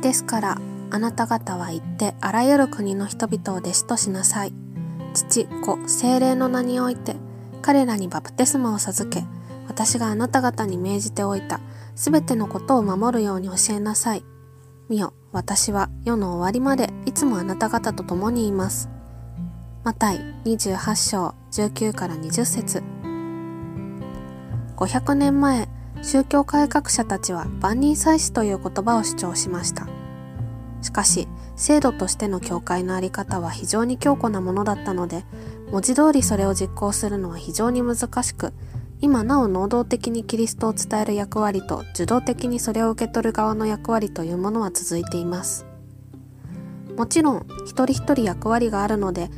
ですからあなた方は行ってあらゆる国の人々を弟子としなさい。父子精霊の名において彼らにバプテスマを授け私があなた方に命じておいたすべてのことを守るように教えなさい。見よ私は世の終わりまでいつもあなた方と共にいます。マタイ28章19から20節。500年前宗教改革者たちは万人祭祀という言葉を主張しました。しかし制度としての教会の在り方は非常に強固なものだったので文字通りそれを実行するのは非常に難しく今なお能動的にキリストを伝える役割と受動的にそれを受け取る側の役割というものは続いていますもちろん一人一人役割があるので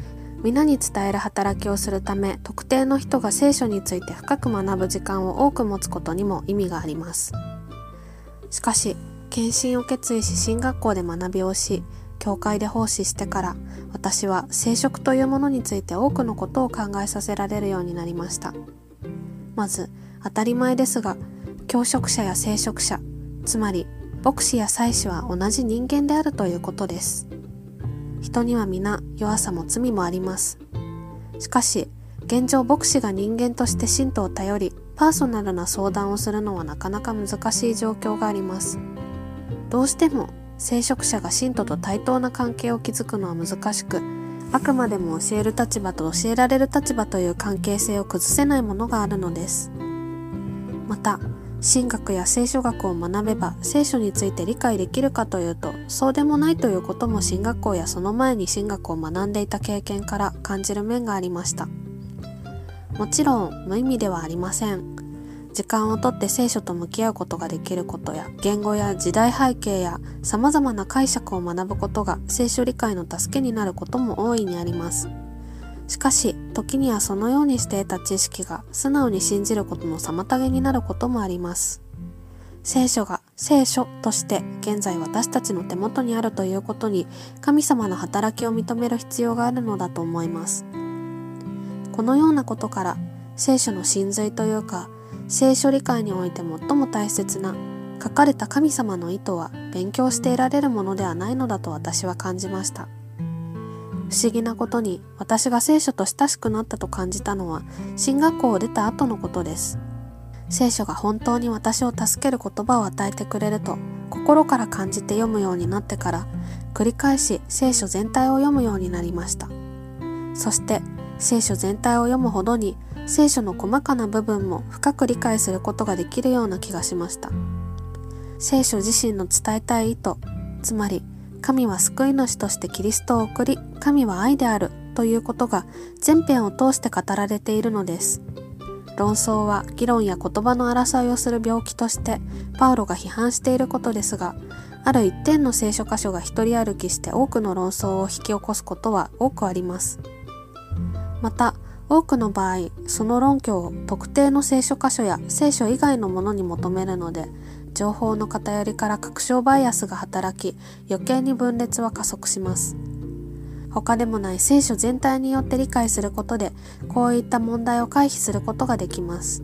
皆に伝える働きをするため特定の人が聖書について深く学ぶ時間を多く持つことにも意味があります。しかし献身を決意し進学校で学びをし教会で奉仕してから私は聖職というものについて多くのことを考えさせられるようになりました。まず当たり前ですが教職者や聖職者つまり牧師や祭司は同じ人間であるということです。人には皆弱さも罪もあります。しかし現状牧師が人間として信徒を頼りパーソナルな相談をするのはなかなか難しい状況があります。どうしても聖職者が信徒と対等な関係を築くのは難しくあくまでも教える立場と教えられる立場という関係性を崩せないものがあるのです。また神学や聖書学を学べば聖書について理解できるかというとそうでもないということも進学校やその前に神学を学んでいた経験から感じる面がありました。もちろん無意味ではありません。時間をとって聖書と向き合うことができることや言語や時代背景や様々な解釈を学ぶことが聖書理解の助けになることも大いにあります。しかし時にはそのようにして得た知識が素直に信じることの妨げになることもあります。聖書が聖書として現在私たちの手元にあるということに神様の働きを認める必要があるのだと思います。このようなことから聖書の真髄というか聖書理解において最も大切な書かれた神様の意図は勉強して得られるものではないのだと私は感じました。不思議なことに私が聖書と親しくなったと感じたのは進学校を出た後のことです。聖書が本当に私を助ける言葉を与えてくれると心から感じて読むようになってから繰り返し聖書全体を読むようになりました。そして聖書全体を読むほどに聖書の細かな部分も深く理解することができるような気がしました。聖書自身の伝えたい意図つまり神は救い主としてキリストを送り、神は愛であるということが全編を通して語られているのです。論争は議論や言葉の争いをする病気としてパウロが批判していることですが、ある一点の聖書箇所が一人歩きして多くの論争を引き起こすことは多くあります。また、多くの場合、その論拠を特定の聖書箇所や聖書以外のものに求めるので、情報の偏りから確証バイアスが働き余計に分裂は加速します。他でもない聖書全体によって理解することでこういった問題を回避することができます。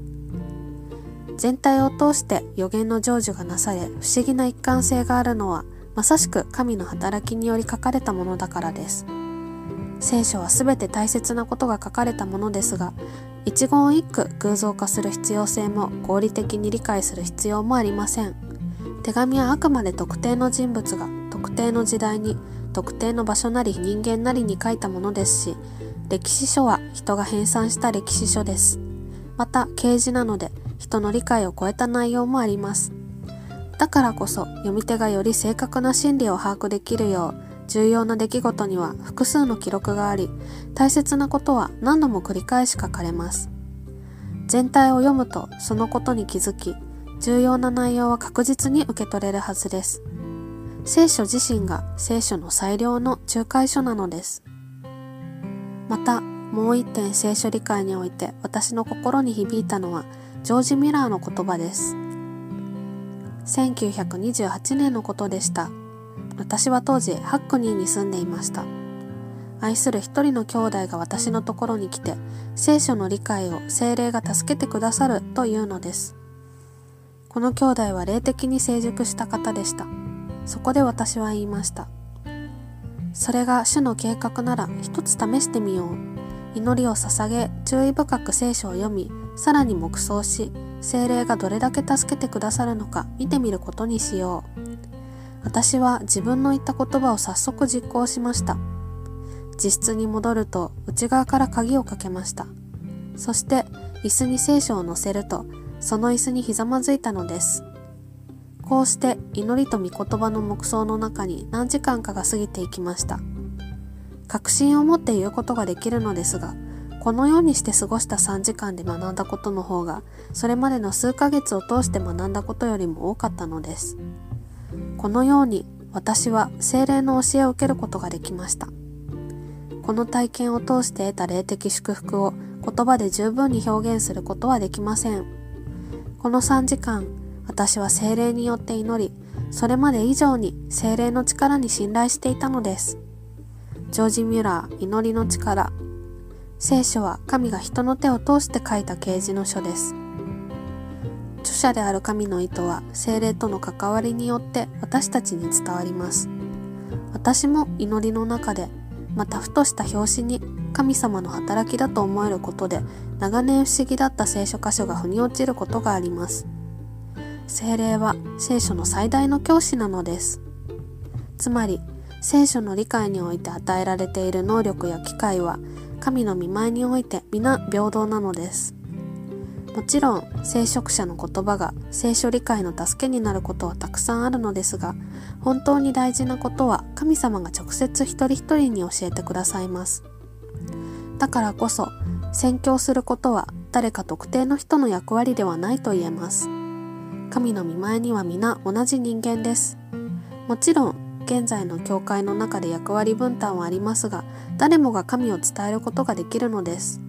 全体を通して予言の成就がなされ不思議な一貫性があるのはまさしく神の働きにより書かれたものだからです。聖書は全て大切なことが書かれたものですが一言一句偶像化する必要性も合理的に理解する必要もありません。手紙はあくまで特定の人物が特定の時代に特定の場所なり人間なりに書いたものですし歴史書は人が編纂した歴史書です。また啓示なので人の理解を超えた内容もあります。だからこそ読み手がより正確な真理を把握できるよう重要な出来事には複数の記録があり大切なことは何度も繰り返し書かれます。全体を読むとそのことに気づき重要な内容は確実に受け取れるはずです。聖書自身が聖書の最良の仲介書なのです。またもう一点聖書理解において私の心に響いたのはジョージ・ミラーの言葉です。1928年のことでした。私は当時ハックニーに住んでいました愛する一人の兄弟が私のところに来て聖書の理解を精霊が助けてくださるというのですこの兄弟は霊的に成熟した方でしたそこで私は言いました。それが主の計画なら一つ試してみよう。祈りを捧げ、注意深く聖書を読み、さらに黙想し、精霊がどれだけ助けてくださるのか見てみることにしよう。私は自分の言った言葉を早速実行しました。自室に戻ると内側から鍵をかけました。そして椅子に聖書を乗せると、その椅子にひざまずいたのです。こうして祈りと御言葉の黙想の中に何時間かが過ぎていきました。確信を持って言うことができるのですが、このようにして過ごした3時間で学んだことの方が、それまでの数ヶ月を通して学んだことよりも多かったのです。このように私は精霊の教えを受けることができました。この体験を通して得た霊的祝福を言葉で十分に表現することはできません。この3時間、私は精霊によって祈り、それまで以上に精霊の力に信頼していたのです。ジョージ・ミュラー、祈りの力。聖書は神が人の手を通して書いた啓示の書です。著者である神の意図は精霊との関わりによって私たちに伝わります。私も祈りの中で、またふとした拍子に神様の働きだと思えることで長年不思議だった聖書箇所が腑に落ちることがあります。精霊は聖書の最大の教師なのです。つまり、聖書の理解において与えられている能力や機会は、神の見舞いにおいて皆平等なのです。もちろん、聖職者の言葉が聖書理解の助けになることはたくさんあるのですが、本当に大事なことは神様が直接一人一人に教えてくださいます。だからこそ、宣教することは誰か特定の人の役割ではないと言えます。神の見前には皆同じ人間です。もちろん、現在の教会の中で役割分担はありますが、誰もが神を伝えることができるのです。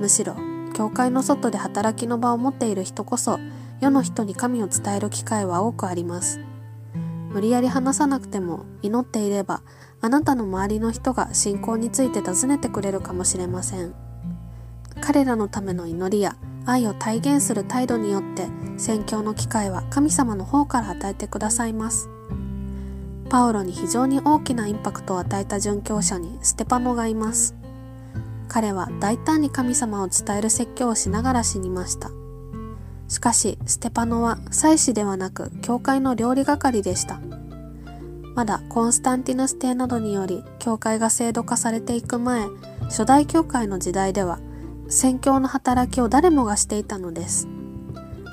むしろ、教会の外で働きの場を持っている人こそ、世の人に神を伝える機会は多くあります。無理やり話さなくても、祈っていれば、あなたの周りの人が信仰について尋ねてくれるかもしれません。彼らのための祈りや愛を体現する態度によって宣教の機会は神様の方から与えてくださいます。パウロに非常に大きなインパクトを与えた殉教者にステパノがいます。彼は大胆に神様を伝える説教をしながら死にました。しかし、ステパノは祭司ではなく教会の料理係でした。まだコンスタンティヌス帝などにより教会が制度化されていく前、初代教会の時代では宣教の働きを誰もがしていたのです。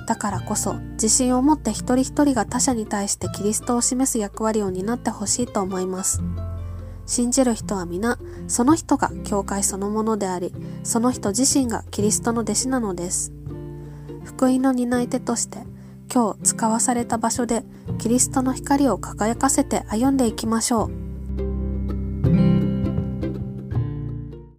だからこそ自信を持って一人一人が他者に対してキリストを示す役割を担ってほしいと思います。信じる人は皆、その人が教会そのものであり、その人自身がキリストの弟子なのです。福音の担い手として、今日使わされた場所でキリストの光を輝かせて歩んでいきましょう。